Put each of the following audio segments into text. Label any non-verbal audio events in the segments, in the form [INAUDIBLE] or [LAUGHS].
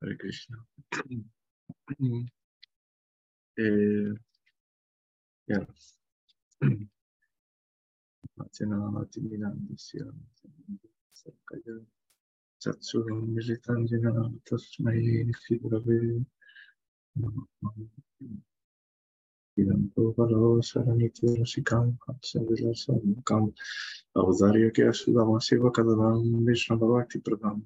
Hare Krishna. uh, yes. चक्षुर्मिलितं येन तस्मै श्रीगुरवे नमः Audario Sudamasiva Kadanam Vishnu Bhavati Pradham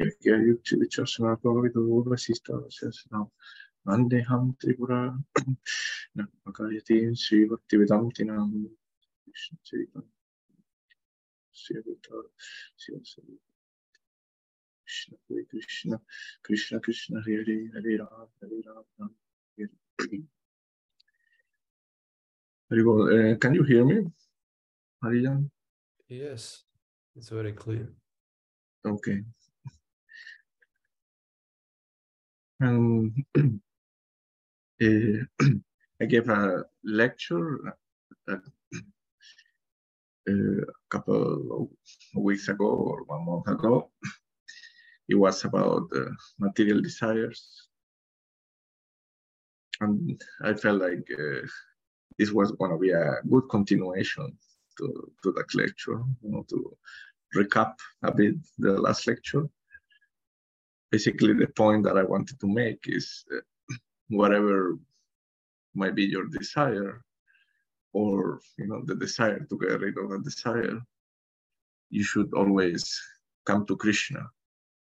Yakya Yukti Vichasana Pavita Vasista Vasasanam Vandeham Tripura Namakayati Sri Bhakti Vidam Tinam Vishnu Charitam Sri Vita Sri Sri Krishna Krishna Krishna Krishna Hare Hare Hare Ram Hare Ram Ram Hare Very well. Uh, can you hear me, Harijan? Yes, it's very clear. Okay. Um, uh, [CLEARS THROAT] [CLEARS THROAT] I gave a lecture uh, a couple of weeks ago or one month ago. It was about uh, material desires. And I felt like uh, this was going to be a good continuation to, to that lecture, you know, to recap a bit the last lecture. Basically, the point that I wanted to make is uh, whatever might be your desire, or you know, the desire to get rid of a desire, you should always come to Krishna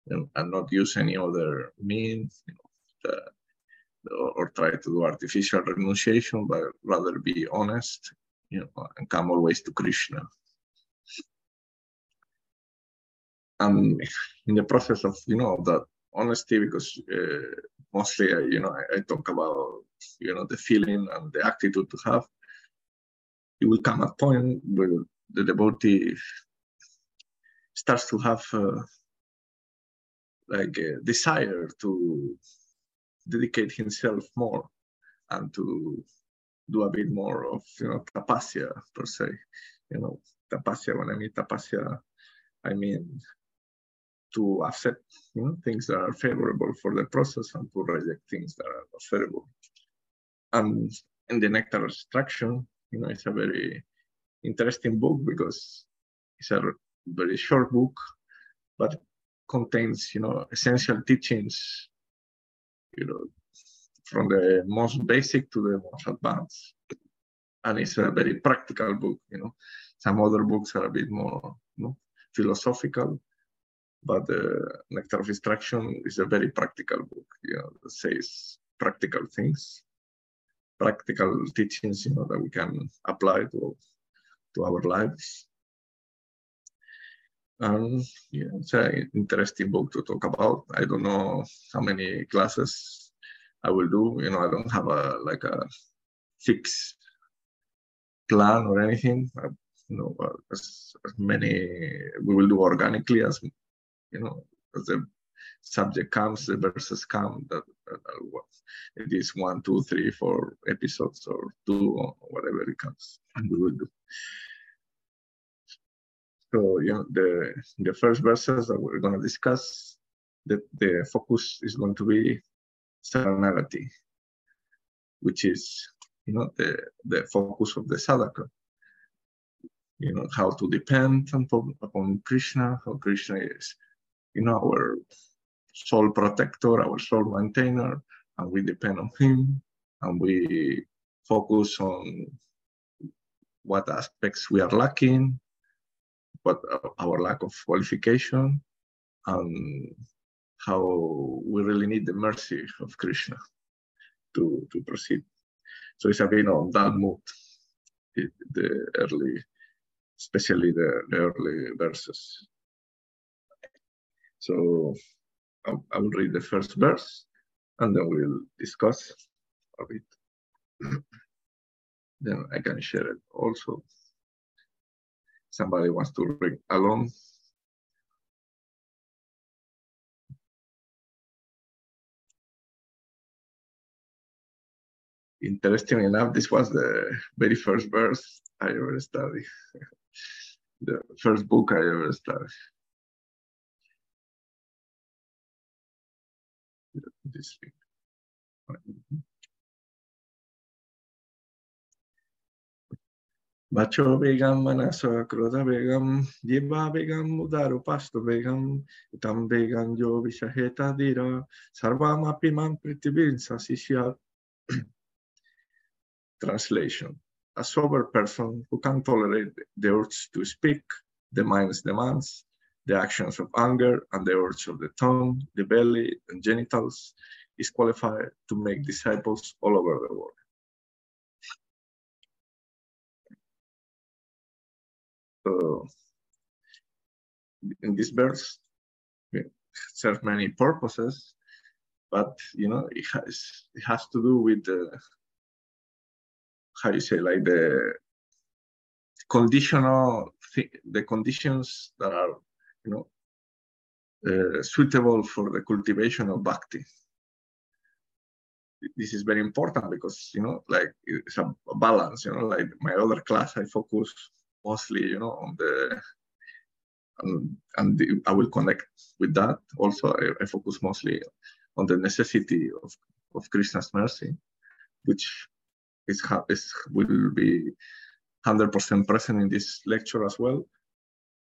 and not use any other means, you know, the, or, or try to do artificial renunciation, but rather be honest, you know, and come always to Krishna. And in the process of, you know, that honesty, because uh, mostly, I, you know, I, I talk about, you know, the feeling and the attitude to have. It will come a point where the devotee starts to have uh, like a desire to dedicate himself more and to do a bit more of you know tapasya per se. You know tapasya when i mean tapasya i mean to accept you know things that are favorable for the process and to reject things that are not favorable. And in the nectar extraction you know it's a very interesting book because it's a very short book but contains you know essential teachings you know from the most basic to the most advanced. And it's a very practical book you know. Some other books are a bit more you know, philosophical but the nectar of instruction is a very practical book you know that says practical things practical teachings you know that we can apply to to our lives um, yeah, it's an interesting book to talk about. I don't know how many classes I will do. You know, I don't have a like a fixed plan or anything. I, you know, as, as many we will do organically as you know as the subject comes, the verses come. That, that it is one, two, three, four episodes or two or whatever it comes, we will do. So you know, the the first verses that we're going to discuss, the, the focus is going to be serenity, which is you know the the focus of the sadhaka. You know how to depend upon, upon Krishna, how Krishna is, you know, our sole protector, our sole maintainer, and we depend on him, and we focus on what aspects we are lacking, what uh, our lack of qualification and how we really need the mercy of Krishna to, to proceed. So it's a bit on that mood, the, early, especially the, early verses. So I, I will read the first verse and then we'll discuss a bit. [CLEARS THROAT] then I can share it also somebody wants to read along. Interesting enough, this was the very first verse I ever studied, [LAUGHS] the first book I ever studied. this link. Bacho Begam Mudaru Pasto Dira Sarvam Apiman Pritibinsa Sisya [CLEARS THROAT] Translation A sober person who can tolerate the urge to speak, the mind's demands, the actions of anger and the urge of the tongue, the belly, and genitals is qualified to make disciples all over the world. This verse, it serves many purposes, but you know, it has it has to do with the how you say like the conditional the conditions that are you know uh, suitable for the cultivation of bhakti. This is very important because you know like it's a balance you know like my other class i focus mostly you know on the and, and the, i will connect with that. Also I, I, focus mostly on the necessity of of krishna's mercy which is, is will be 100% present in this lecture as well.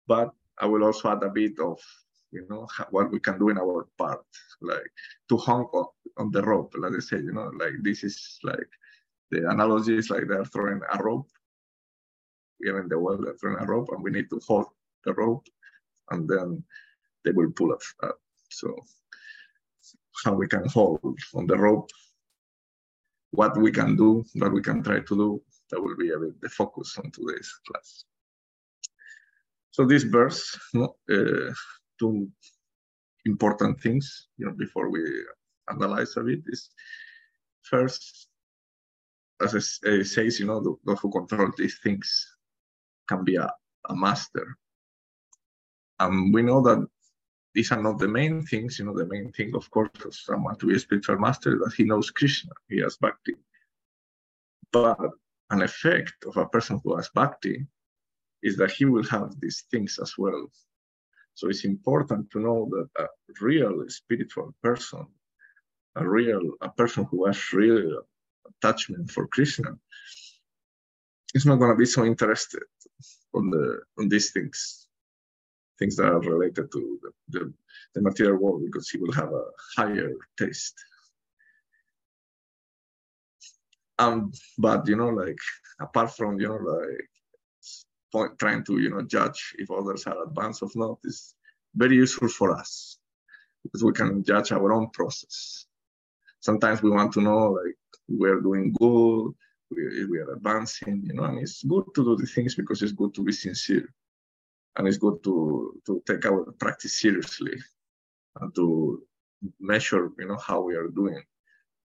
But i will also add a bit of you know what we can do in our part like to hang on, on the rope like I say you know like this is like the analogy is like they're throwing a rope we're in the well they're throwing a rope and we need to hold the rope and then they will pull us up. So how we can hold on the rope what we can do what we can try to do that will be a bit the focus on today's class. So this verse no, uh, two important things, you know, before we analyze a bit is first, as it says, you know, those who control these things can be a, a master. And we know that these are not the main things, you know, the main thing, of course, for someone to be a spiritual master, that he knows Krishna, he has bhakti. But an effect of a person who has bhakti is that he will have these things as well. So it's important to know that a real spiritual person, a real a person who has real attachment for Krishna, is not going to be so interested on the on these things, things that are related to the, the, the material world, because he will have a higher taste. Um, but you know, like apart from you know, like point, trying to you know judge if others are advanced or not is very useful for us because we can judge our own process. Sometimes we want to know like we're doing good, we, we are advancing, you know, and it's good to do the things because it's good to be sincere and it's good to to take our practice seriously and to measure you know how we are doing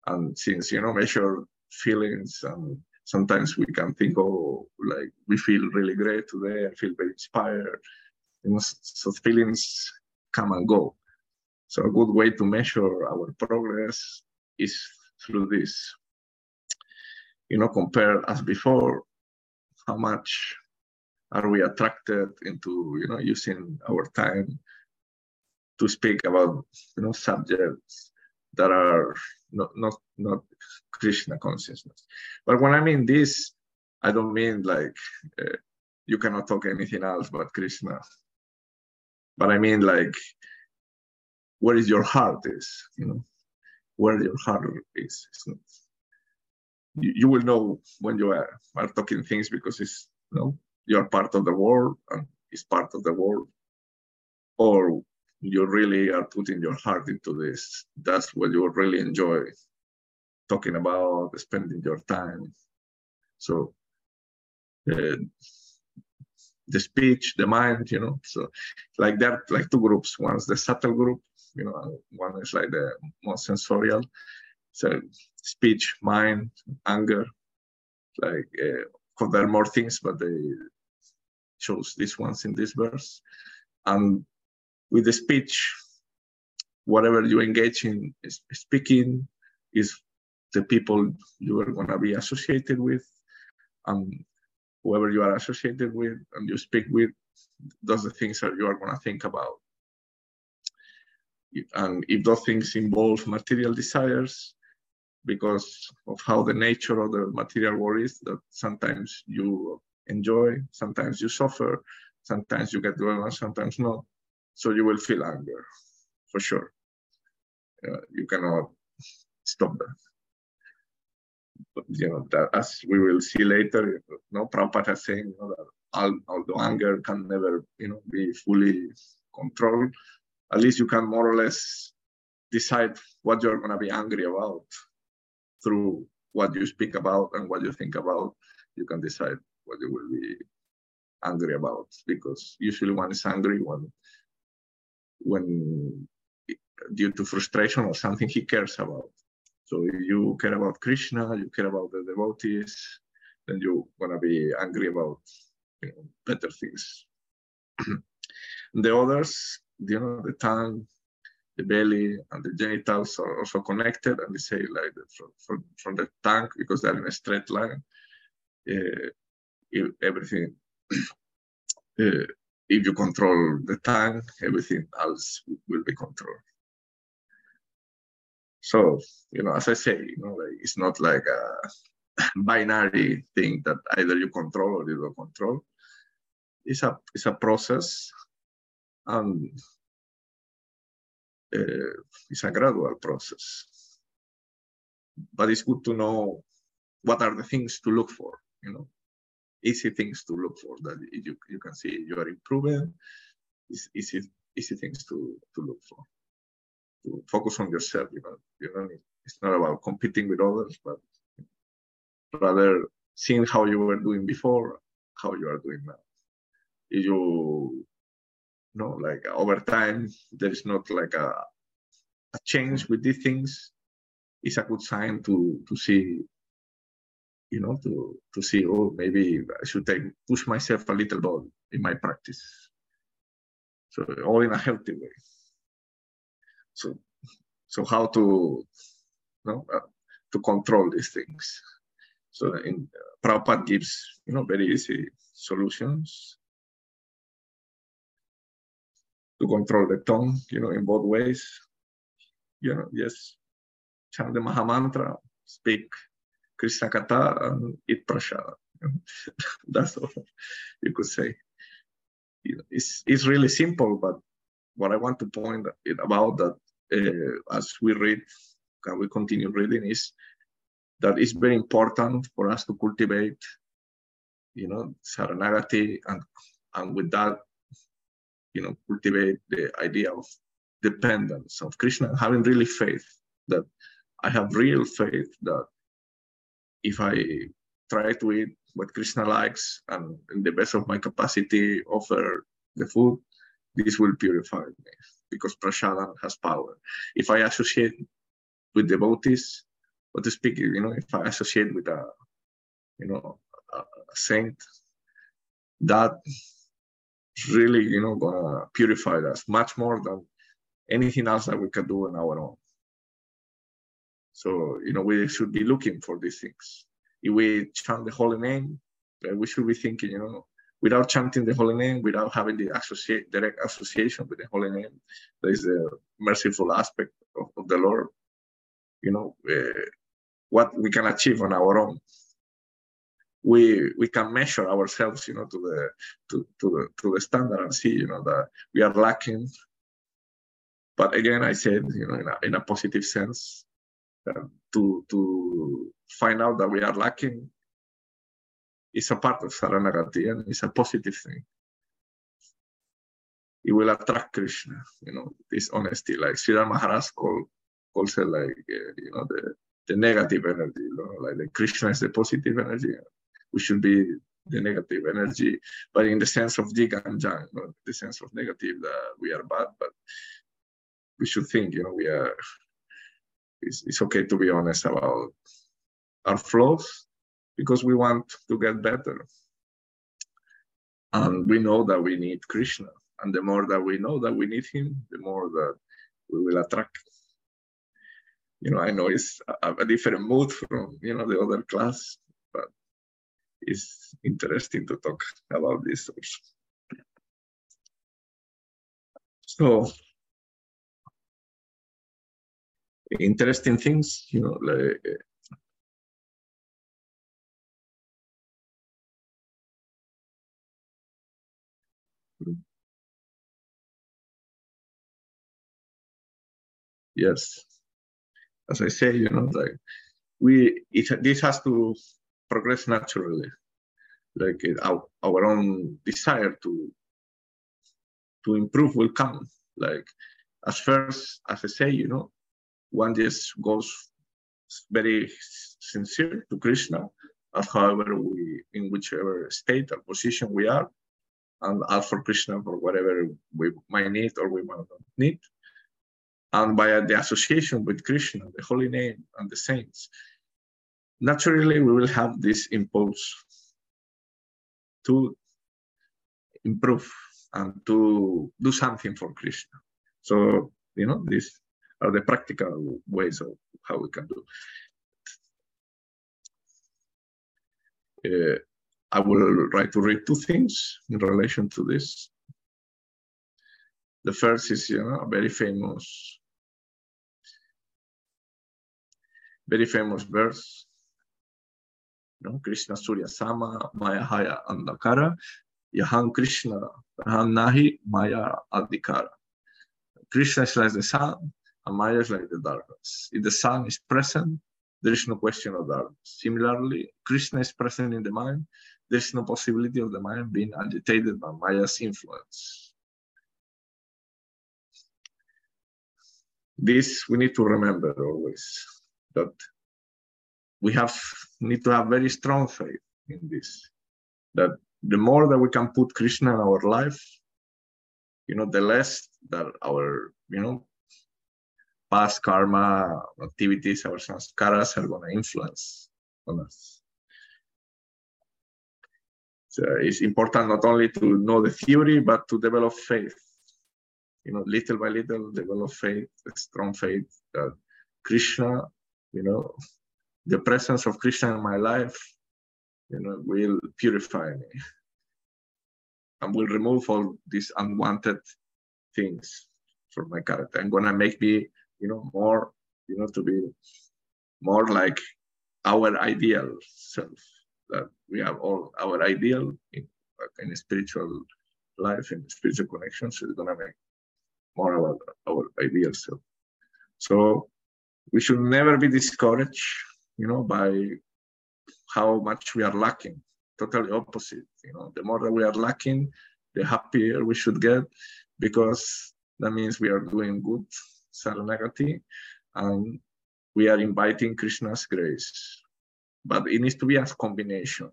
and since you know measure feelings and sometimes we can think, oh, like we feel really great today. I feel very inspired. You know, so feelings come and go. So a good way to measure our progress is through this. You know, compare as before, how much are we attracted into, you know, using our time to speak about, you know, subjects that are not not not Krishna consciousness. But when I mean this, I don't mean like uh, you cannot talk anything else but Krishna. But I mean like where is your heart is, you know, where your heart is. You, you, will know when you are, are talking things because it's you know you're part of the world and it's part of the world, or you really are putting your heart into this. That's what you really enjoy talking about, spending your time. So uh, the speech, the mind, you know. So like that, like two groups. One's the subtle group, you know, one is like the more sensorial. So speech, mind, anger, like uh, there are more things, but they chose these ones in this verse. And with the speech, whatever you engage in speaking is the people you are going to be associated with and whoever you are associated with and you speak with those are the things that you are going to think about and if those things involve material desires, because of how the nature of the material world is, that sometimes you enjoy, sometimes you suffer, sometimes you get well, and sometimes not. So you will feel anger, for sure. Uh, you cannot stop that. But, you know that as we will see later, you know, Prabhupada is saying you know, that although anger can never, you know, be fully controlled, at least you can more or less decide what you're going to be angry about through what you speak about and what you think about. You can decide what you will be angry about because usually one is angry when when due to frustration or something he cares about. So if you care about Krishna, you care about the devotees, then you're gonna be angry about you know, better things. [CLEARS THROAT] the others, you know, the tongue, the belly, and the genitals are also connected, and they say like from, from, from the tongue because they're in a straight line. Uh, everything. [CLEARS THROAT] uh, if you control the tongue, everything else will be controlled. So, you know, as I say, you know, like, it's not like a [LAUGHS] binary thing that either you control or you don't control it's a it's a process and Eh, it's a gradual process. But it's good to know what are the things to look for you know? Easy things to look for that you, you can see you are improving. It's easy easy things to to look for. To focus on yourself you know? You know it's not about competing with others but rather seeing how you were doing before how you are doing now. You know like over time there is not like a, a change with these things. It's a good sign to to see you know to to see oh maybe i should take push myself a little bit in my practice. So all in a healthy way. So so how to you know uh, to control these things. So in uh, Prabhupada gives you know very easy solutions to control the tongue, you know, in both ways. You know, yes, chant the Mahamantra, speak Krishna Katha, and eat prasad. [LAUGHS] That's all you could say. It's, it's really simple, but what I want to point about that uh, as we read, can we continue reading, is that it's very important for us to cultivate, you know, Saranagati, and and with that you know, cultivate the idea of dependence of Krishna, having really faith that I have real faith that if I try to eat what Krishna likes and in the best of my capacity offer the food, this will purify me because prasadam has power. If I associate with devotees, what to speak, you know, if I associate with a, you know, a saint, that really, you know, gonna purify us much more than anything else that we can do on our own. So, you know, we should be looking for these things. If we chant the holy name, we should be thinking, you know, without chanting the holy name, without having the associate, direct association with the holy name, there is a merciful aspect of, of the Lord. You know, uh, what we can achieve on our own we we can measure ourselves, you know, to the to to the to the standard and see, you know, that we are lacking. But again, I said, you know, in a, in a positive sense, uh, to to find out that we are lacking is a part of Saranagati and it's a positive thing. It will attract Krishna, you know, this honesty. Like Sridhar Maharaj called, it like, uh, you know, the, the negative energy, you know, like the Krishna is the positive energy we should be the negative energy, but in the sense of Yang, not the sense of negative that we are bad, but we should think, you know, we are, it's, it's okay to be honest about our flaws because we want to get better. And we know that we need Krishna. And the more that we know that we need him, the more that we will attract. You know, I know it's a, a different mood from, you know, the other class, is interesting to talk about this also. So interesting things, you know, like yes as i say you know like we it, this has to progress naturally. Like our, our own desire to to improve will come. Like as first as i say you know one just goes very sincere to krishna as however we in whichever state or position we are and ask for krishna for whatever we might need or we might not need. And by the association with Krishna, the holy name, and the saints, naturally we will have this impulse to improve and to do something for Krishna. So, you know, these are the practical ways of how we can do. Uh, I will try to read two things in relation to this. The first is, you know, a very famous very famous verse. Know, Krishna Surya Sama, Maya Haya Andhakara, Yahan Krishna, Rahan Nahi, Maya Adhikara. Krishna is like the sun, and Maya is like the darkness. If the sun is present, there is no question of darkness. Similarly, Krishna is present in the mind, there is no possibility of the mind being agitated by Maya's influence. This we need to remember always that we have need to have very strong faith in this. That the more that we can put Krishna in our life, you know, the less that our, you know, past karma activities, our sanskaras are going to influence on us. So it's important not only to know the theory, but to develop faith. You know, little by little, develop faith, strong faith that Krishna you know, the presence of Krishna in my life, you know, will purify me and will remove all these unwanted things from my character and gonna make me, you know, more, you know, to be more like our ideal self. That we have all our ideal in, in spiritual life, and spiritual connections, is gonna make more our our ideal self. So we should never be discouraged, you know, by how much we are lacking. Totally opposite. You know, the more that we are lacking, the happier we should get, because that means we are doing good, saranagati, and we are inviting Krishna's grace. But it needs to be a combination.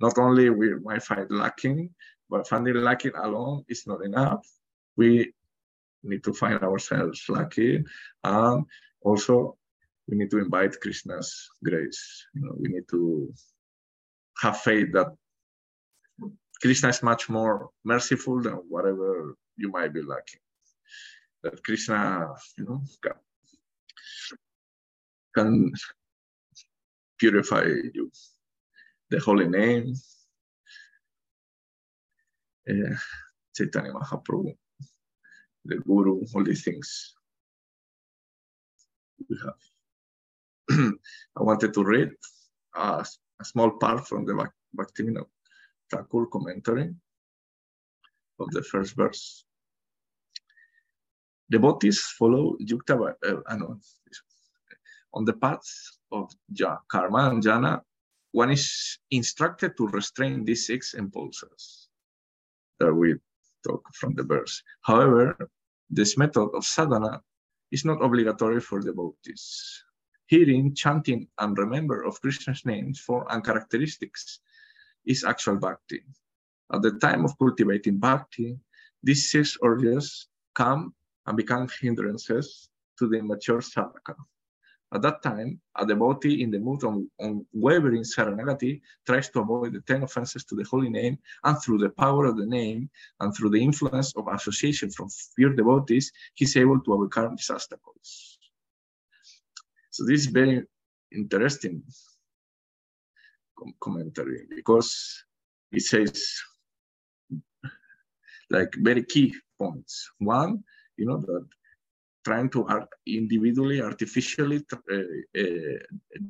Not only we might find lacking, but finding lacking alone is not enough. We need to find ourselves lucky and also we need to invite krishna's grace you know we need to have faith that krishna is much more merciful than whatever you might be lacking that krishna you know can, can purify you the holy name uh, Chaitanya Mahaprabhu, the Guru, all these things we have. [CLEARS THROAT] I wanted to read a, a small part from the Bhaktivinoda Thakur commentary of the first verse. Devotees follow yukta, uh, know, on the paths of karma and jnana. One is instructed to restrain these six impulses that we talk from the verse. However, this method of sadhana is not obligatory for devotees. Hearing, chanting, and remember of Krishna's names, form, and characteristics is actual bhakti. At the time of cultivating bhakti, these six urges come and become hindrances to the mature sadhaka. At that time, a devotee in the mood of unwavering saranagati tries to avoid the 10 offenses to the holy name, and through the power of the name and through the influence of association from pure devotees, he's able to overcome these obstacles. So this is very interesting commentary because it says like very key points. One, you know, that trying to individually, artificially uh, uh,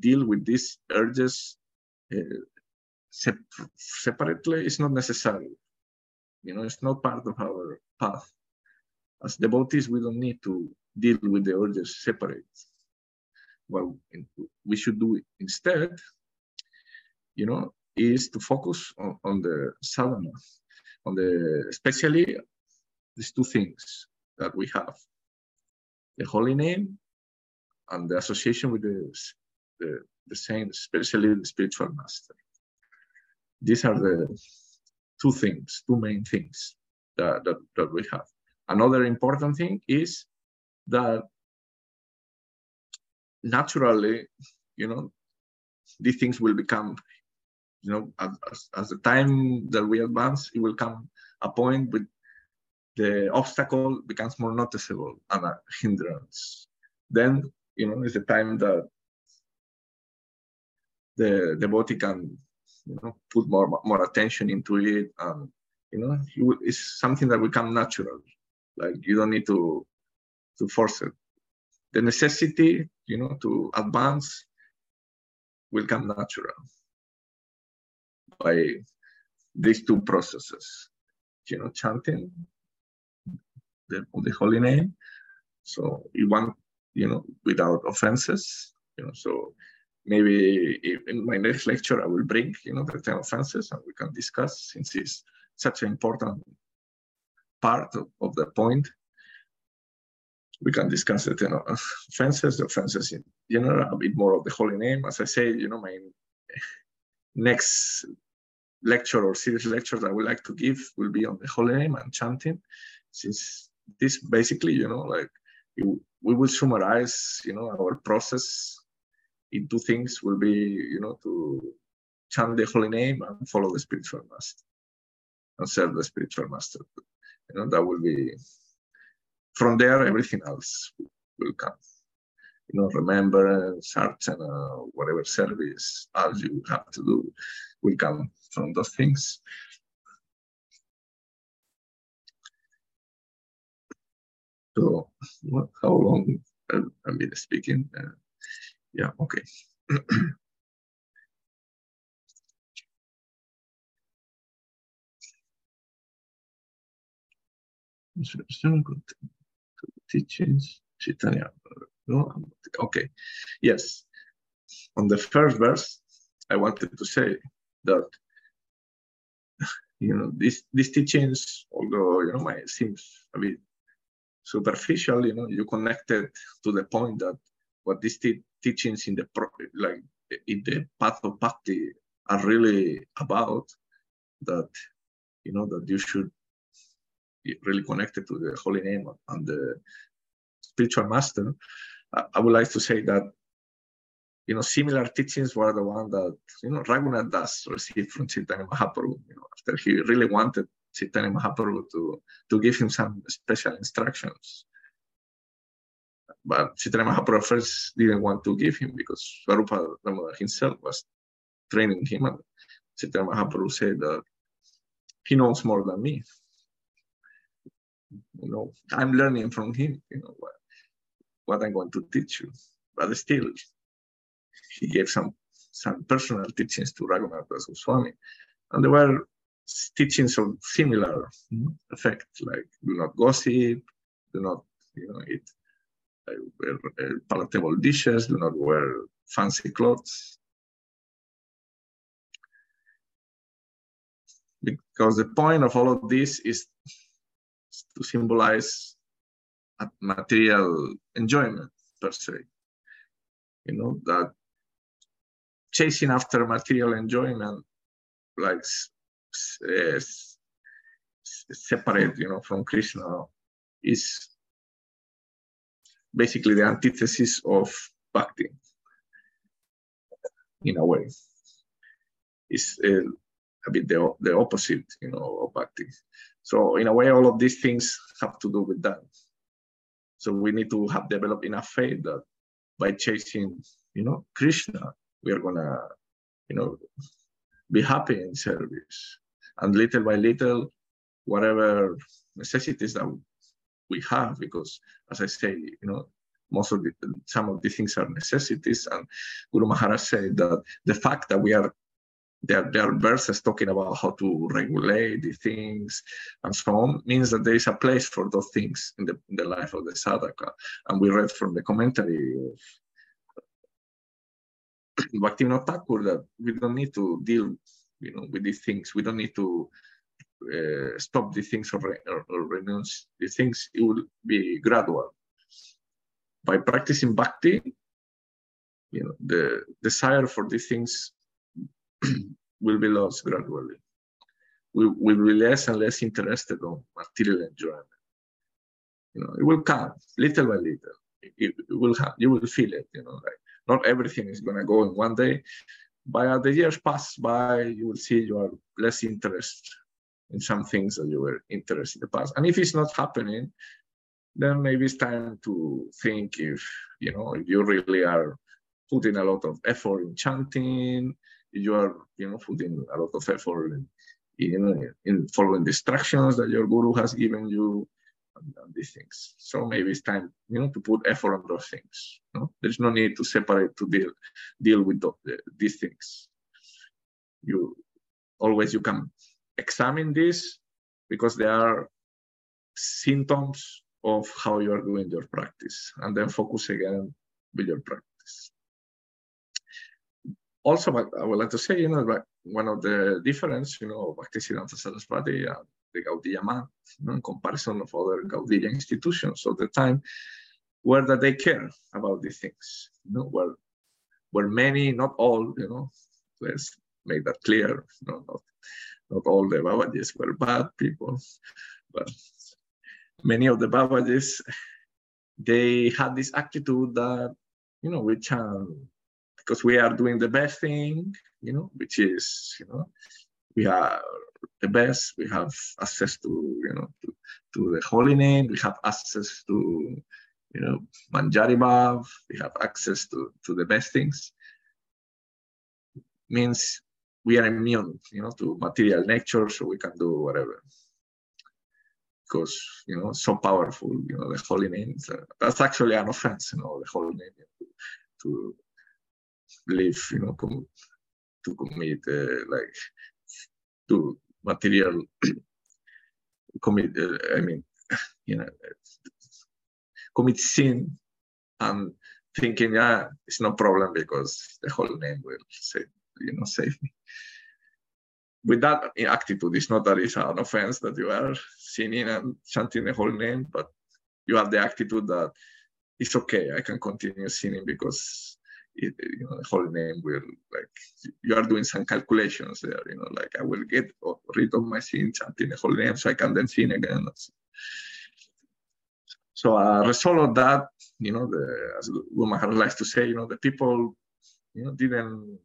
deal with these urges uh, sep separately is not necessary. You know, it's not part of our path. As devotees, we don't need to deal with the urges separate. What we should do instead, you know, is to focus on, on the sadhana, on the especially these two things that we have the holy name and the association with the, the, the saint, especially the spiritual master. These are the two things, two main things that, that, that we have. Another important thing is that naturally, you know, these things will become, you know, as, as the time that we advance, it will come a point with the obstacle becomes more noticeable and a hindrance. Then, you know, it's the time that the devotee can, you know, put more more attention into it, and you know, it's something that become natural. Like you don't need to to force it. The necessity, you know, to advance will come natural by these two processes. You know, chanting the, the holy name. So you want, you know, without offenses, you know, so maybe in my next lecture, I will bring, you know, the 10 offenses and we can discuss since it's such an important part of, of the point. We can discuss the 10 offenses, the offenses in general, a bit more of the holy name. As I say, you know, my next lecture or series lectures I would like to give will be on the holy name and chanting, since this basically, you know, like we will summarize, you know, our process in two things will be, you know, to chant the holy name and follow the spiritual master and serve the spiritual master. You know, that will be from there, everything else will come. You know, remembrance, archana, whatever service as you have to do will come from those things. So what, how long I've been speaking? Uh, yeah, okay. [CLEARS THROAT] teachings, Chaitanya. No, okay. Yes. On the first verse, I wanted to say that you know these these teachings, although you know might seems a bit superficial, you know, you connected to the point that what these teachings in the pro, like in the path of bhakti are really about, that you know that you should really connected to the holy name and the spiritual master. I would like to say that you know similar teachings were the one that you know Raghunath Das received from Chaitanya Mahaprabhu. You know, after he really wanted Chaitanya Mahaprabhu to, to give him some special instructions. But Chaitanya Mahaprabhu first didn't want to give him because Swarupa Damodar himself was training him. And Chaitanya Mahaprabhu said that he knows more than me. You know, I'm learning from him, you know, what, what I'm going to teach you. But still, he gave some some personal teachings to Raghunath Das Goswami. And they were teachings of similar effect, like do not gossip, do not you know eat uh, uh, palatable dishes, do not wear fancy clothes. Because the point of all of this is to symbolize material enjoyment per se. You know, that chasing after material enjoyment like uh, separate, you know, from Krishna is basically the antithesis of bhakti in a way. It's uh, a bit the, the opposite, you know, of bhakti. So in a way, all of these things have to do with that. So we need to have developed enough faith that by chasing, you know, Krishna, we are gonna, you know, be happy in service and little by little, whatever necessities that we have because, as I say, you know, most of the, some of these things are necessities. And Guru Maharaj said that the fact that we are there, there are verses talking about how to regulate the things and so on means that there is a place for those things in the, in the life of the sadhaka. And we read from the commentary of Bhaktivinoda Thakur that we don't need to deal you know, with these things. We don't need to uh, stop these things or, or, or renounce these things. It will be gradual. By practicing bhakti, you know, the desire for these things [CLEARS THROAT] will be lost gradually. We will be less and less interested on material enjoyment. You know, it will come little by little. It, it will have, you will feel it, you know, like not everything is gonna go in one day. But as the years pass by, you will see you are less interested in some things that you were interested in the past. And if it's not happening, then maybe it's time to think if you know if you really are putting a lot of effort in chanting, you are you know putting a lot of effort in, know in following the instructions that your guru has given you and, and these things. So maybe it's time you know to put effort on those things there's no need to separate to deal deal with the, these things. You always you can examine this because they are symptoms of how you are doing your practice. And then focus again with your practice also, I would like to say, you know, like one of the difference, you know, Bhaktisiddhanta Saraswati and the Gaudiya Math, you know, in comparison of other Gaudiya institutions of the time, were that they care about these things, you know, where, where many, not all, you know, let's make that clear, you know, not, not all the Babajis were bad people, but many of the Babajis, they had this attitude that, you know, we can because we are doing the best thing, you know, which is, you know, we are the best. We have access to, you know, to, to the holy name. We have access to, you know, Manjari Bhav. We have access to, to the best things. Means we are immune, you know, to material nature, so we can do whatever. Because, you know, so powerful, you know, the holy name. Uh, that's actually an offense, you know, the holy name to live, you know, com to commit uh, like to material [CLEARS THROAT] commit. Uh, I mean, [LAUGHS] you know, commit sin and thinking, yeah, it's no problem because the whole name will save, you know, save me. With that attitude, it's not that it's an offense that you are sinning and chanting the whole name, but you have the attitude that it's okay, I can continue sinning because it, you know, the whole name will like you are doing some calculations there, you know, like I will get rid of my sins chanting the whole name so I can then sin again. So a result of that, you know, the, as Guru likes to say, you know, the people, you know, didn't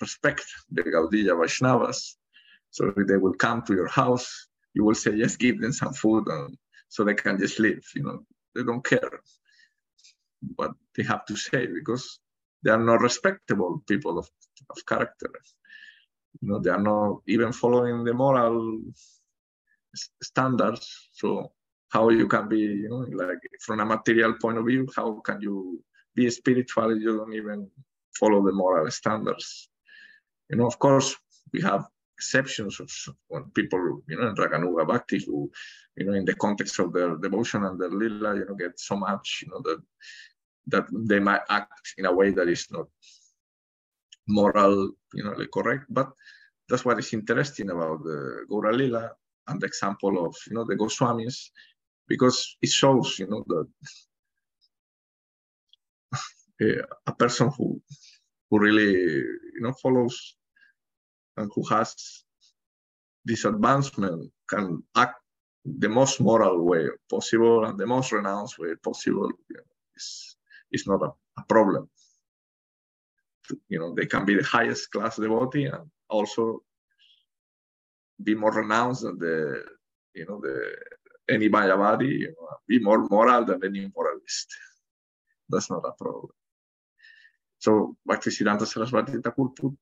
respect the Gaudiya Vaishnavas. So they will come to your house, you will say, yes, give them some food and so they can just live, you know, they don't care what they have to say because they are not respectable people of, of character. You know, they are not even following the moral standards. So how you can be, you know, like from a material point of view, how can you be spiritual if you don't even follow the moral standards? You know, of course, we have exceptions of when people, you know, in Raganuga Bhakti, who, you know, in the context of their devotion and their lila, you know, get so much, you know, that that they might act in a way that is not moral, you know, correct. But that's what is interesting about the Gaura Lila and the example of, you know, the Goswamis, because it shows, you know, that [LAUGHS] eh, a person who who really, you know, follows and who has this advancement can act the most moral way possible and the most renounced way possible. You know, is not a, a problem. You know, they can be the highest class devotee and also be more renounced than the, you know, the any Mayavadi, you know, be more moral than any moralist. That's not a problem. So Bhaktisiddhanta Saraswati Thakur put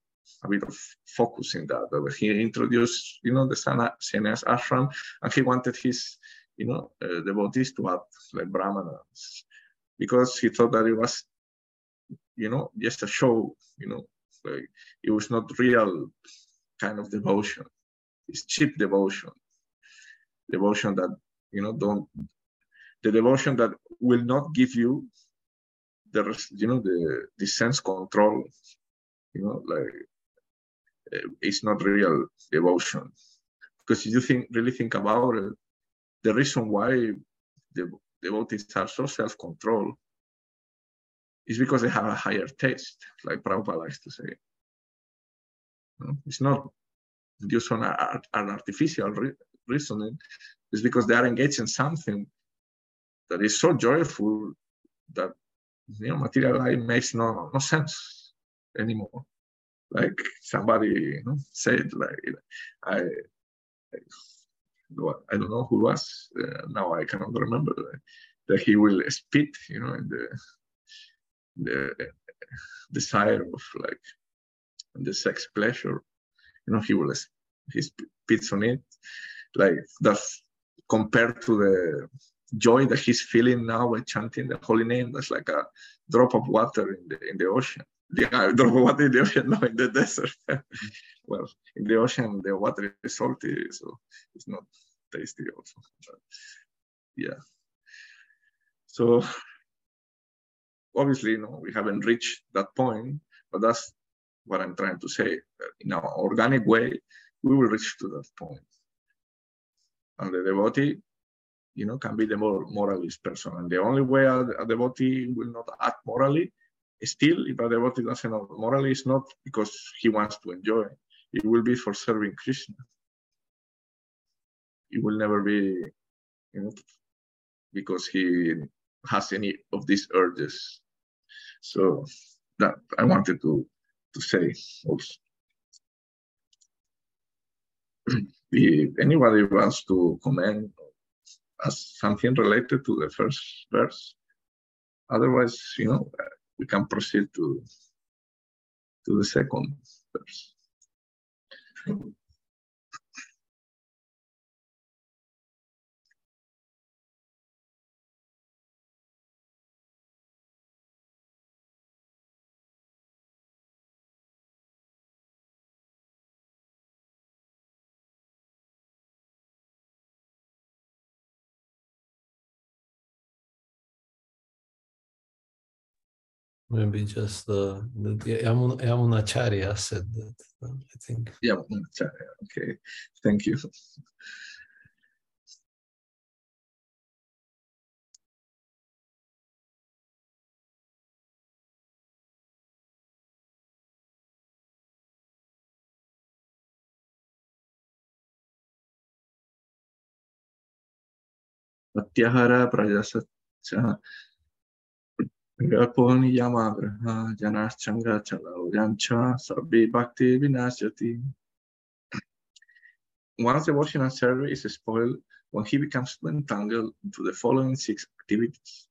a bit of focus in that. He introduced, you know, the sannyas ashram, and he wanted his you know, uh, devotees to act like brahmanas because he thought that it was, you know, just a show, you know, like it was not real kind of devotion. It's cheap devotion, devotion that you know don't the devotion that will not give you the you know the the sense control, you know, like uh, it's not real devotion because if you think really think about it, the reason why the devotees are so self-controlled is because they have a higher taste, like Prabhupada likes to say. It's not just on an artificial re reasoning, it's because they are engaged in something that is so joyful that you know material life makes no, no sense anymore. Like somebody you know, said, like I I don't know who was. Uh, now I cannot remember that he will spit, you know, the the desire of like the sex pleasure. You know, he will he spits on it, like that's compared to the joy that he's feeling now by chanting the holy name. That's like a drop of water in the in the ocean. Yeah, uh, of [LAUGHS] water in the ocean, no, in the desert. [LAUGHS] well, in the ocean, the water is salty, so it's not tasty also. But yeah. So obviously, you know, we haven't reached that point, but that's what I'm trying to say. In an organic way, we will reach to that point. And the devotee, you know, can be the more moralist person. And the only way a, a devotee will not act morally, still, if a devotee doesn't morally, is not because he wants to enjoy. It will be for serving Krishna. It will never be, you know, because he has any of these urges. So that I wanted to to say also. [CLEARS THROAT] if anybody wants to comment as something related to the first verse, otherwise, you know, we can proceed to to the second verse. Maybe just the, the Yamun, Yamunacharya said that, I think. Yamunacharya, okay. Thank you. Pratyahara Prajasatcha Gaponi Yamagraha Janaschanga Chalao Yancha Sabbi Bhakti Vinashati. Once devotional service is spoiled, when he becomes entangled into the following six activities.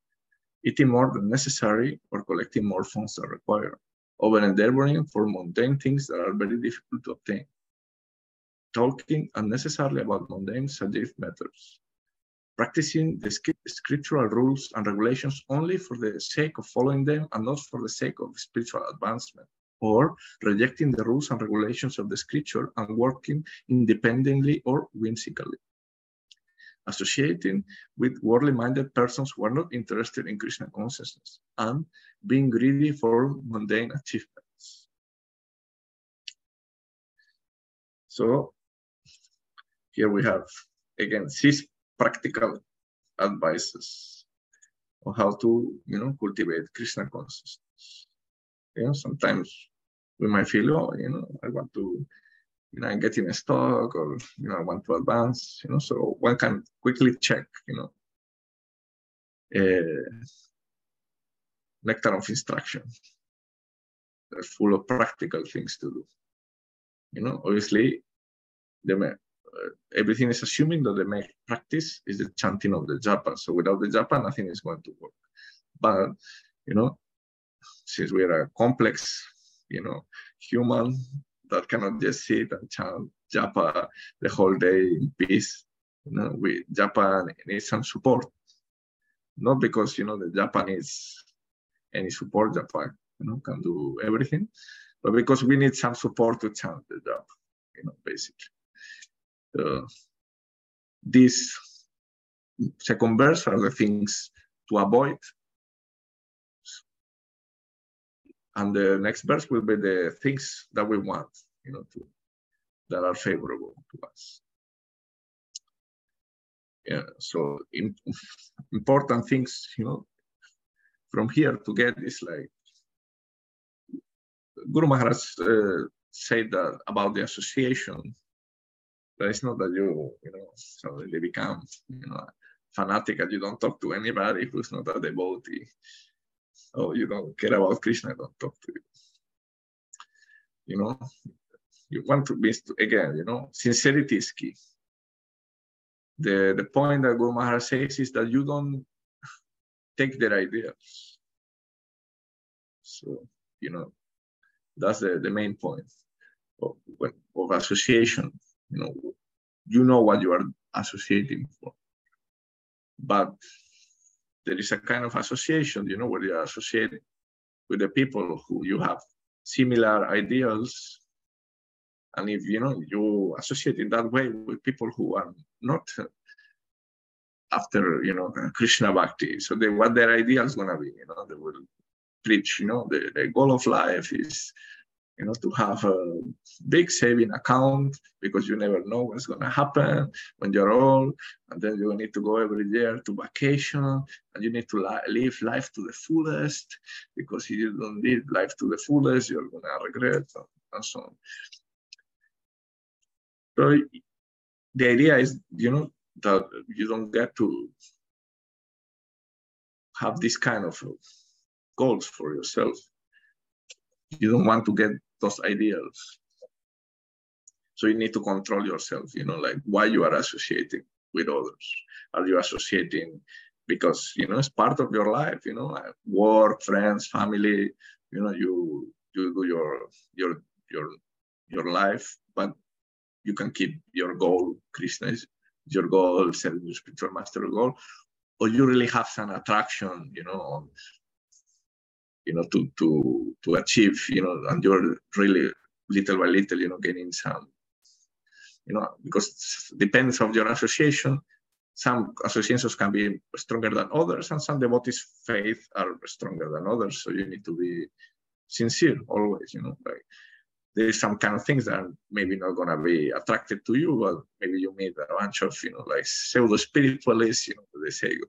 Eating more than necessary or collecting more funds than required, over endeavoring for mundane things that are very difficult to obtain, talking unnecessarily about mundane subject matters, practicing the scriptural rules and regulations only for the sake of following them and not for the sake of spiritual advancement, or rejecting the rules and regulations of the scripture and working independently or whimsically. Associating with worldly minded persons who are not interested in Krishna consciousness and being greedy for mundane achievements. So here we have again six practical advices on how to, you know, cultivate Krishna consciousness. You know, sometimes we might feel, oh, you know, I want to, you know, get in a stock or, you know, I want to advance, you know, so one can quickly check, you know, uh, nectar of instruction. They're full of practical things to do. You know, obviously, the everything is assuming that the main practice is the chanting of the japa. So without the japa, nothing is going to work. But you know, since we are a complex, you know, human that cannot just sit and chant japa the whole day in peace, You know, we japa needs some support, not because you know the japa needs any support. japa, you know, can do everything, but because we need some support to chant the job. You know, basically. Uh, these second verse are the things to avoid. And the next verse will be the things that we want, you know, to, that are favorable to us. Yeah, so in, [LAUGHS] important things, you know, from here to get is like Guru Maharaj uh, said that about the association but it's not that you, you know, suddenly become, you know, fanatic and you don't talk to anybody who's not a devotee. Or you don't care about Krishna, don't talk to you. You know, you want to be, again, you know, sincerity is key. The, the point that Guru Maharaj says is that you don't take their ideas. So, you know, that's the, the main point of, of association you know you know what you are associating for. But there is a kind of association you know where you are associating with the people who you have similar ideals. And if you know you associate in that way with people who are not after you know krishna bhakti. So they what their ideals gonna be you know they will preach you know the, the goal of life is you know, to have a big saving account because you never know what's going to happen when you're old. And then you need to go every year to vacation and you need to li- live life to the fullest because if you don't live life to the fullest, you're going to regret and so on. So the idea is, you know, that you don't get to have this kind of goals for yourself. You don't want to get those ideals. So you need to control yourself, you know, like why you are associating with others. Are you associating because you know it's part of your life, you know, like work, friends, family, you know, you you do your your your your life, but you can keep your goal, Krishna is your goal, serving your spiritual master goal, or you really have some attraction, you know, on you know, to to to achieve, you know, and you're really little by little, you know, getting some, you know, because depends on your association. Some associations can be stronger than others, and some devotees' faith are stronger than others. So you need to be sincere always, you know, like there's some kind of things that are maybe not gonna be attracted to you, but maybe you meet a bunch of, you know, like pseudo spiritualists, you know, they say you're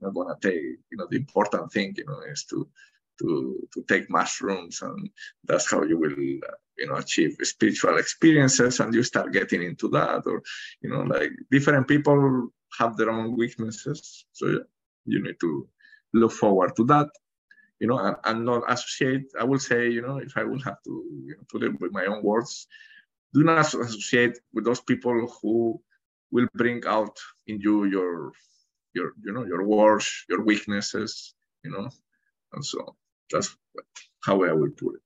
not gonna take, you know, the important thing, you know, is to to, to take mushrooms and that's how you will uh, you know achieve spiritual experiences and you start getting into that or you know like different people have their own weaknesses. So you need to look forward to that you know and, and not associate i will say you know if i will have to you know, put it with my own words do not associate with those people who will bring out in you your your you know your wars your weaknesses you know and so that's how I would put it.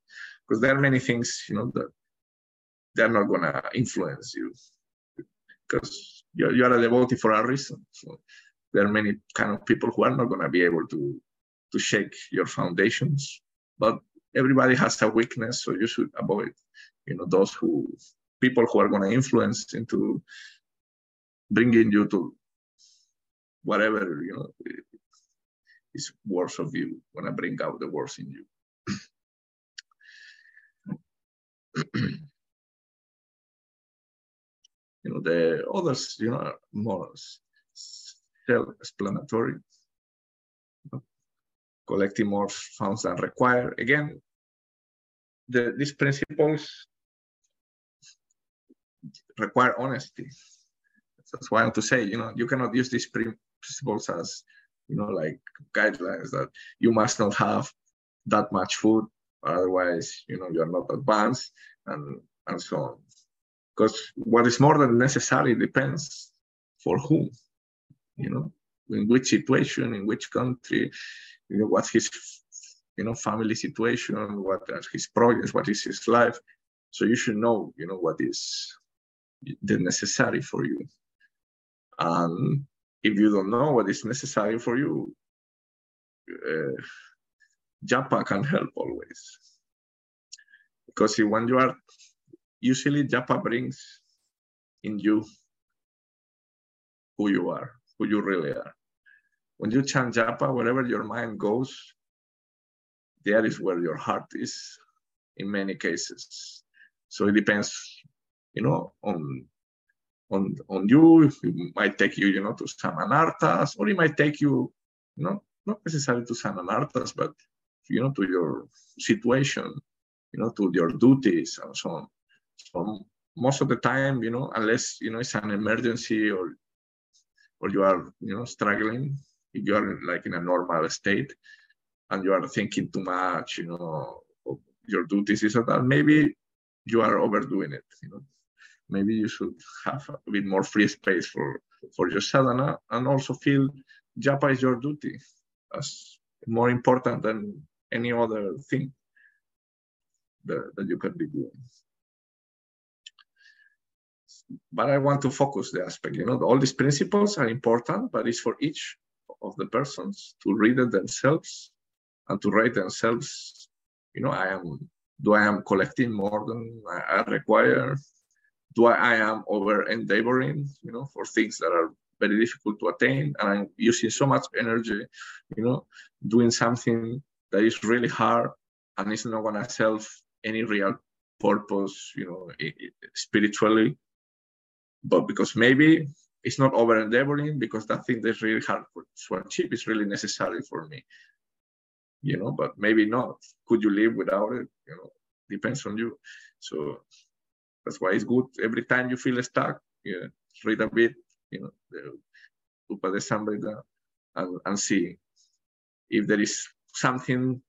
Because there are many things, you know, that they're not gonna influence you because you're, you're a devotee for a reason. So there are many kind of people who are not gonna be able to to shake your foundations. But everybody has a weakness, so you should avoid, you know, those who people who are gonna influence into bringing you to whatever you know is worse of you when I bring out the worst in you. [CLEARS THROAT] you know, the others, you know, more self-explanatory. Collecting more funds than required. Again, the, these principles require honesty. That's why I want to say, you know, you cannot use these principles as you know, like guidelines that you must not have that much food, otherwise, you know, you're not advanced and and so on. Because what is more than necessary depends for whom, you know, in which situation, in which country, you know, what his, you know, family situation, what are his projects, what is his life. So you should know, you know, what is the necessary for you. And if you don't know what is necessary for you, uh, Japa can help always. Because when you are, usually Japa brings in you who you are, who you really are. When you chant Japa, wherever your mind goes, there is where your heart is in many cases. So it depends, you know, on on on you. It might take you, you know, to some anarthas, or it might take you, you know, not necessarily to some anarthas, but you know, to your situation, you know, to your duties and so on. So most of the time, you know, unless you know it's an emergency or or you are, you know, struggling, if you are like in a normal state and you are thinking too much, you know, your duties is that maybe you are overdoing it, you know. Maybe you should have a bit more free space for for your sadhana and also feel japa is your duty as more important than any other thing that, that you can be doing. But I want to focus the aspect, you know, all these principles are important, but it's for each of the persons to read it themselves and to write themselves, you know, I am, do I am collecting more than I, require? Do I, I am over endeavoring, you know, for things that are very difficult to attain and I'm using so much energy, you know, doing something that is really hard and it's not to serve any real purpose, you know, spiritually. But because maybe it's not over endeavoring because that thing that's really hard for, achieve is really necessary for me. You know, but maybe not. Could you live without it? You know, depends on you. So that's why it's good. Every time you feel stuck, yeah, read a bit, you know, the Upadeshamrita and, and see if there is something,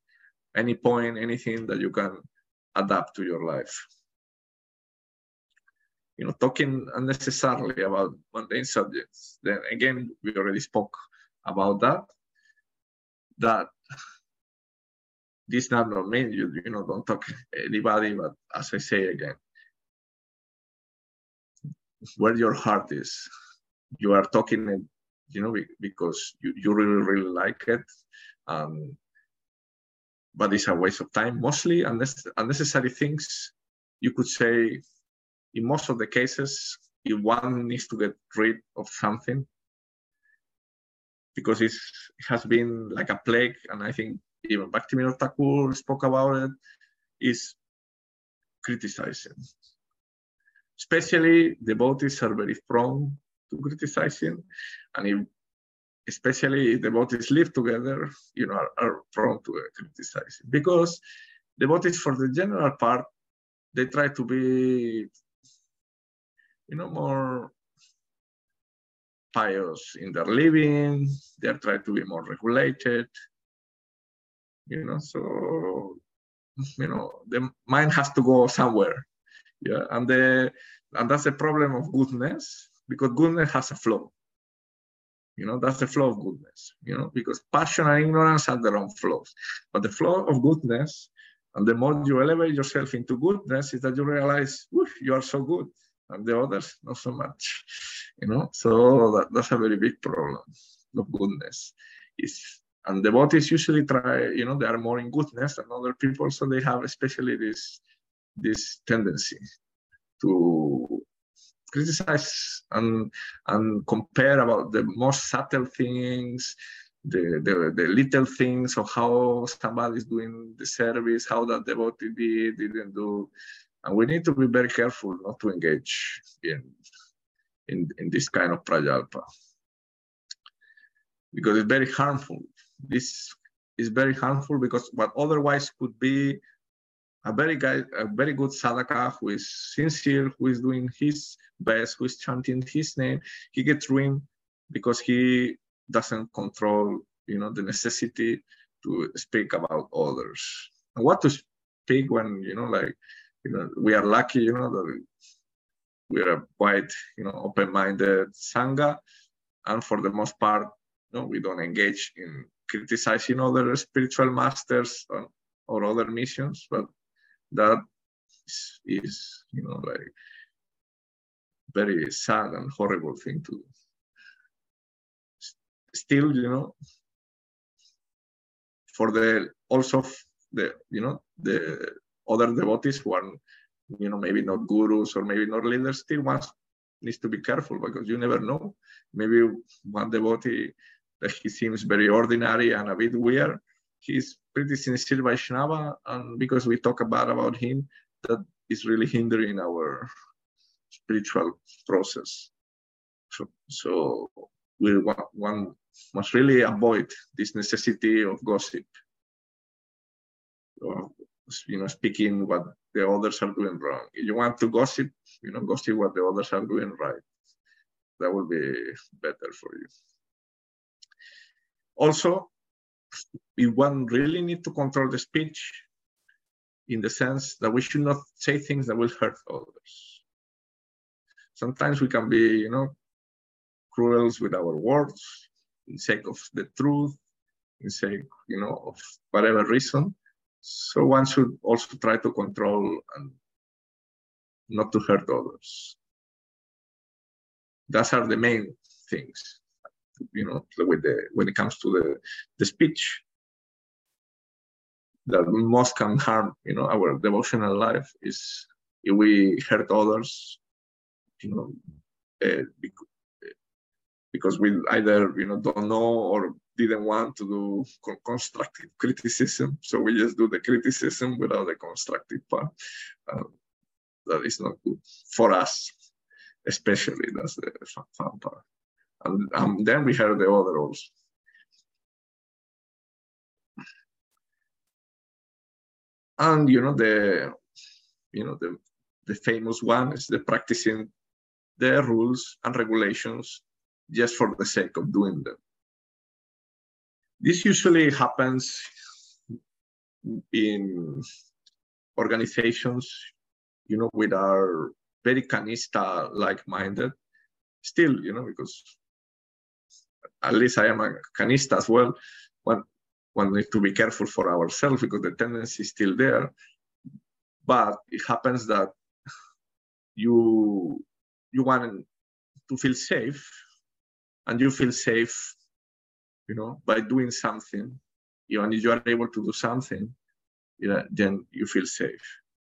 any point, anything that you can adapt to your life. You know, talking unnecessarily about mundane subjects. Then again, we already spoke about that. That this does not mean you, you know, don't talk anybody, but as I say again, where your heart is, you are talking you know, because you, you really, really like it. Um, but it's a waste of time. Mostly unnecessary things, you could say, in most of the cases, if one needs to get rid of something, because it has been like a plague, and I think even Bhaktivinoda Thakur spoke about it, is criticizing. Especially devotees are very prone to criticizing, and if especially if devotees live together, you know, are, are prone to uh, criticizing because devotees, for the general part, they try to be, you know, more pious in their living. They try to be more regulated. You know, so you know the mind has to go somewhere. Yeah, and the and that's the problem of goodness because goodness has a flow you know, that's the flow of goodness, you know, because passion and ignorance have their own flows. But the flow of goodness, and the more you elevate yourself into goodness, is that you realize, you are so good, and the others not so much, you know. So that, that's a very big problem of goodness. Is and devotees usually try, you know, they are more in goodness than other people, so they have especially this this tendency to criticize and and compare about the most subtle things the, the, the little things of how somebody is doing the service, how that devotee did, didn't do. And we need to be very careful not to engage in, in, in this kind of prajalpa. Because it's very harmful. This is very harmful because what otherwise could be a very guy, a very good sadhaka who is sincere, who is doing his best, who is chanting his name, he gets ruined because he doesn't control, you know, the necessity to speak about others. And what to speak when, you know, like, you know, we are lucky, you know, that we are quite, you know, open-minded sangha, and for the most part, you know, we don't engage in criticizing other spiritual masters or, or other missions, but that is, is, you know like very sad and horrible thing to do. Still, you know, for the also the you know the other devotees who are you know maybe not gurus or maybe not leaders still wants needs to be careful because you never know. Maybe one devotee that [LAUGHS] he seems very ordinary and a bit weird he's pretty sincere Vaishnava, and because we talk about about him, that is really hindering our spiritual process. So, so we one must really avoid this necessity of gossip. Or, you know, speaking what the others are doing wrong. If you want to gossip, you know, gossip what the others are doing right. That will be better for you. Also, we one really need to control the speech in the sense that we should not say things that will hurt others. Sometimes we can be, you know, cruel with our words in sake of the truth, in sake, you know, of whatever reason. So one should also try to control and not to hurt others. Those are the main things you know, with the when it comes to the the speech that most can harm, you know, our devotional life is if we hurt others, you know, uh, because we either you know don't know or didn't want to do constructive criticism, so we just do the criticism without the constructive part. Uh, that is not good for us, especially. That's the fun part and um, then we have the other also. And you know the you know the the famous one is the practicing the rules and regulations just for the sake of doing them. This usually happens in organizations, you know, with our very kanishtha like-minded. Still, you know, because at least I am a kanishtha as well. One, one needs to be careful for ourselves because the tendency is still there. But it happens that you you want to feel safe, and you feel safe, you know, by doing something. You and if you are able to do something, you know, then you feel safe.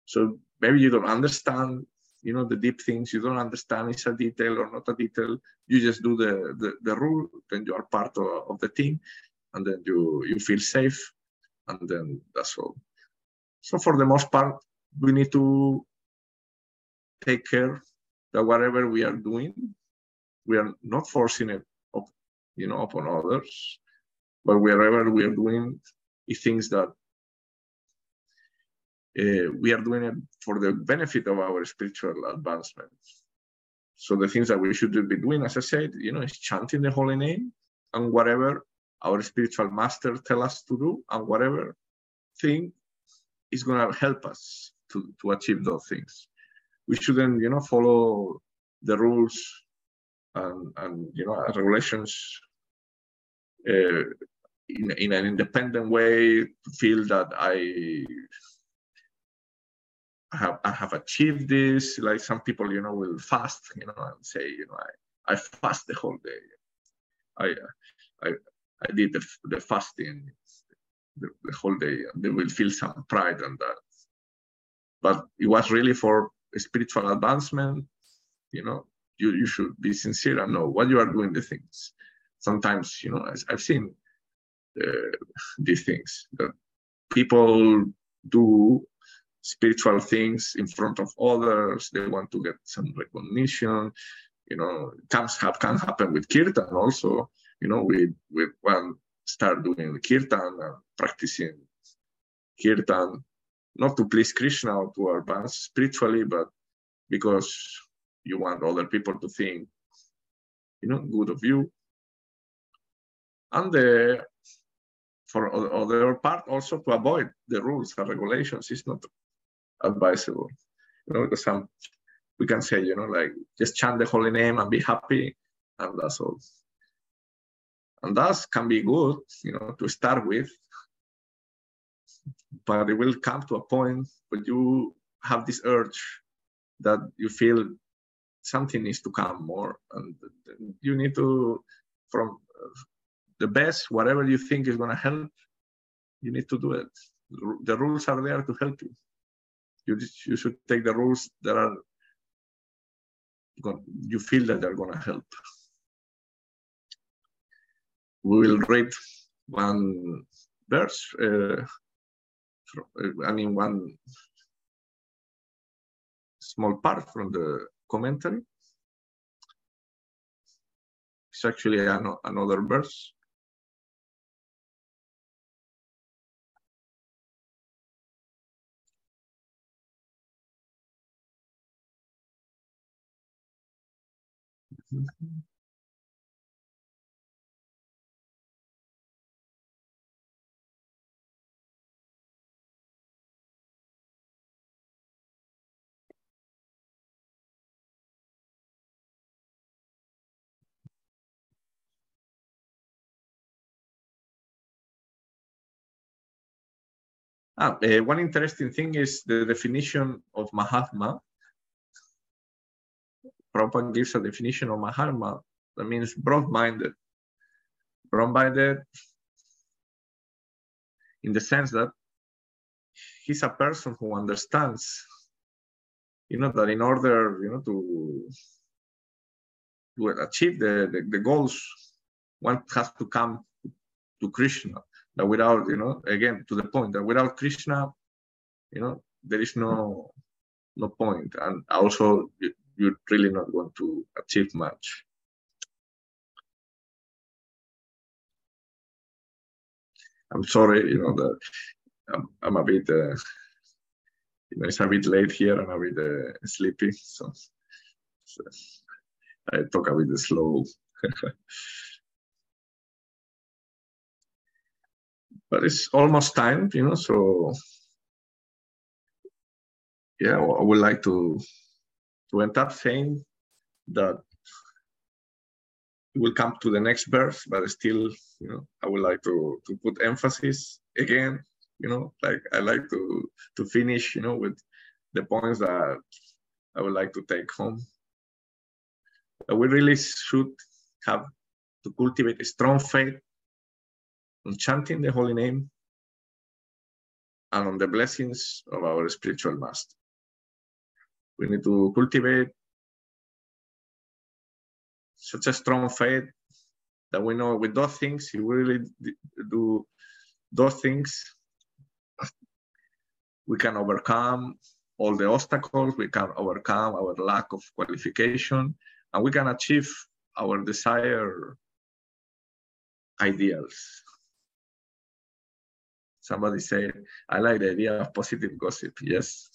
So maybe you don't understand you know the deep things. You don't understand is a detail or not a detail. You just do the the, the rule then you are part of, of the team and then you you feel safe and then that's all. So for the most part we need to take care that whatever we are doing we are not forcing it up, you know upon others but wherever we are doing it things that uh, we are doing it for the benefit of our spiritual advancement. So the things that we should be doing, as I said, you know, is chanting the holy name and whatever our spiritual master tell us to do and whatever thing is going to help us to, to achieve those things. We shouldn't, you know, follow the rules and, and you know, regulations uh, in, in an independent way to feel that I I have I have achieved this. Like some people, you know, will fast, you know, and say, you know, I, I fast the whole day. I I I did the, the fasting the, the whole day, and they will feel some pride on that. But it was really for spiritual advancement. You know, you you should be sincere and know what you are doing. The things. Sometimes, you know, I've seen uh, these things that people do spiritual things in front of others. They want to get some recognition. You know, can have can happen with kirtan also. You know, with we one start doing kirtan and practicing kirtan, not to please Krishna or to advance spiritually, but because you want other people to think, you know, good of you. And the for other part also to avoid the rules and regulations is not advisable. You know, because some we can say, you know, like just chant the holy name and be happy, and that's all. And that can be good, you know, to start with. But it will come to a point where you have this urge that you feel something needs to come more, and you need to, from the best, whatever you think is going to help, you need to do it. The rules are there to help you. You, you should take the rules that are you feel that they're going to help. We will read one verse, uh, I mean, one small part from the commentary. It's actually an, another verse. Ah, uh, one interesting thing is the definition of Mahatma. Prabhupada gives a definition of Mahatma that means broad-minded. Broad-minded in the sense that he's a person who understands, you know, that in order, you know, to to achieve the, the, the goals, one has to come to Krishna that without, you know, again, to the point that without Krishna, you know, there is no no point. And also, you're really not going to achieve much. I'm sorry, you know, that I'm, I'm a bit, uh, you know, it's a bit late here and a bit uh, sleepy. So, so I talk a bit slow. [LAUGHS] but it's almost time, you know. So yeah, I would like to to end up saying that we'll come to the next verse, but still, you know, I would like to to put emphasis again, you know, like I like to to finish, you know, with the points that I would like to take home. That we really should have to cultivate a strong faith on chanting the holy name and on the blessings of our spiritual master. We need to cultivate such a strong faith that we know with those things, if we really do those things, we can overcome all the obstacles, we can overcome our lack of qualification, and we can achieve our desired ideals. Somebody said, I like the idea of positive gossip. Yes.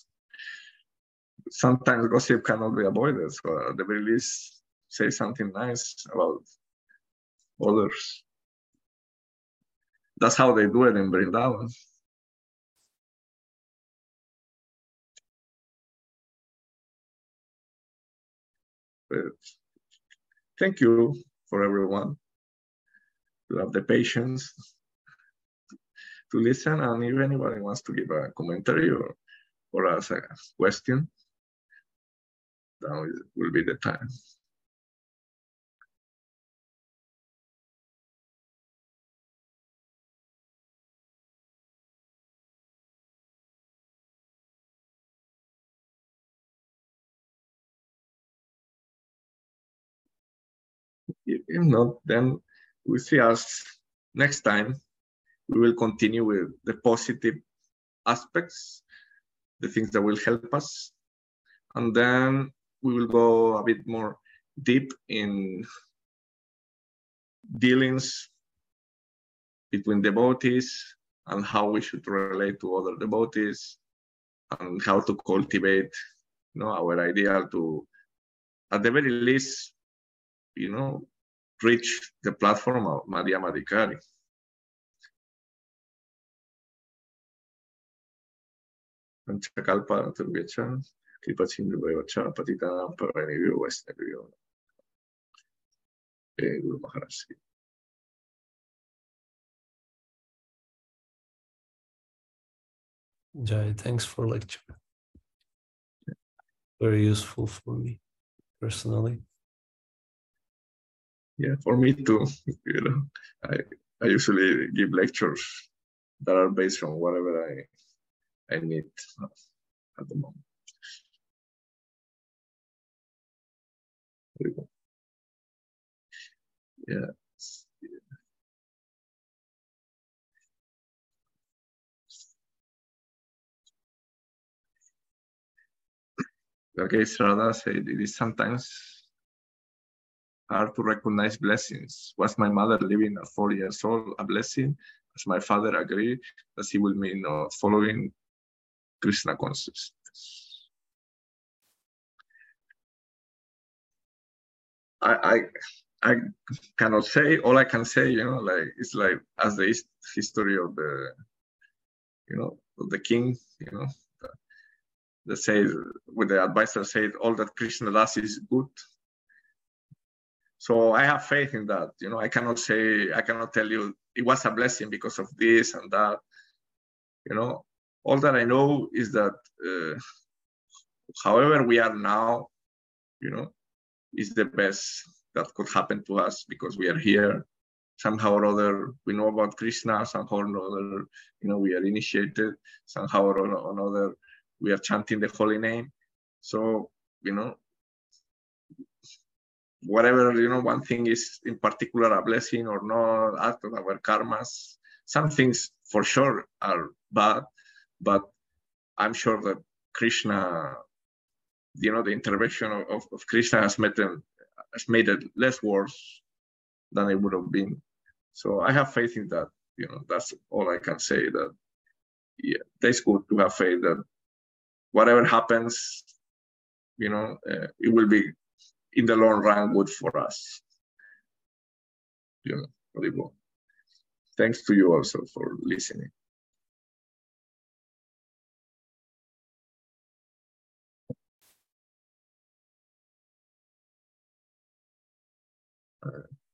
Sometimes gossip cannot be avoided. So at the very least, say something nice about others. That's how they do it in Vrindavan. But thank you for everyone to have the patience to listen. And if anybody wants to give a commentary or, or ask a question, now will be the time. If not, then we see us next time we will continue with the positive aspects, the things that will help us. And then we will go a bit more deep in dealings between devotees and how we should relate to other devotees and how to cultivate you know our ideal to at the very least you know reach the platform of Madhyama Adhikari. Panchakalpa Turgecha, Kripa Sindhu Vayocha, Patita Paranivyo Vaisnavyo. Guru Maharaj. Jai, thanks for lecture. Very useful for me personally. yeah, for me too. [LAUGHS] You know, I I usually give lectures that are based on whatever I I need at the moment. Yeah. Okay, Srada said it is sometimes hard to recognize blessings. Was my mother living at four years old a blessing? As my father agreed that he will be not following Krishna consciousness. I, I I cannot say. All I can say, you know, like it's like as the history of the, you know, the king, you know, that says, with the advisor said, all that Krishna does is good. So I have faith in that. You know, I cannot say, I cannot tell you it was a blessing because of this and that. You know, all that I know is that, uh, however we are now, you know, is the best that could happen to us because we are here. Somehow or other, we know about Krishna. Somehow or other, you know, we are initiated. Somehow or another, we are chanting the holy name. So, you know, whatever, you know, one thing is in particular a blessing or not, act of our karmas. Some things for sure are bad, but I'm sure that Krishna, you know, the intervention of, of Krishna has made them has made it less worse than it would have been. So I have faith in that. You know, that's all I can say. That yeah, that's good to have faith that whatever happens, you know, uh, it will be in the long run good for us. You know. Thanks to you also for listening. Uh,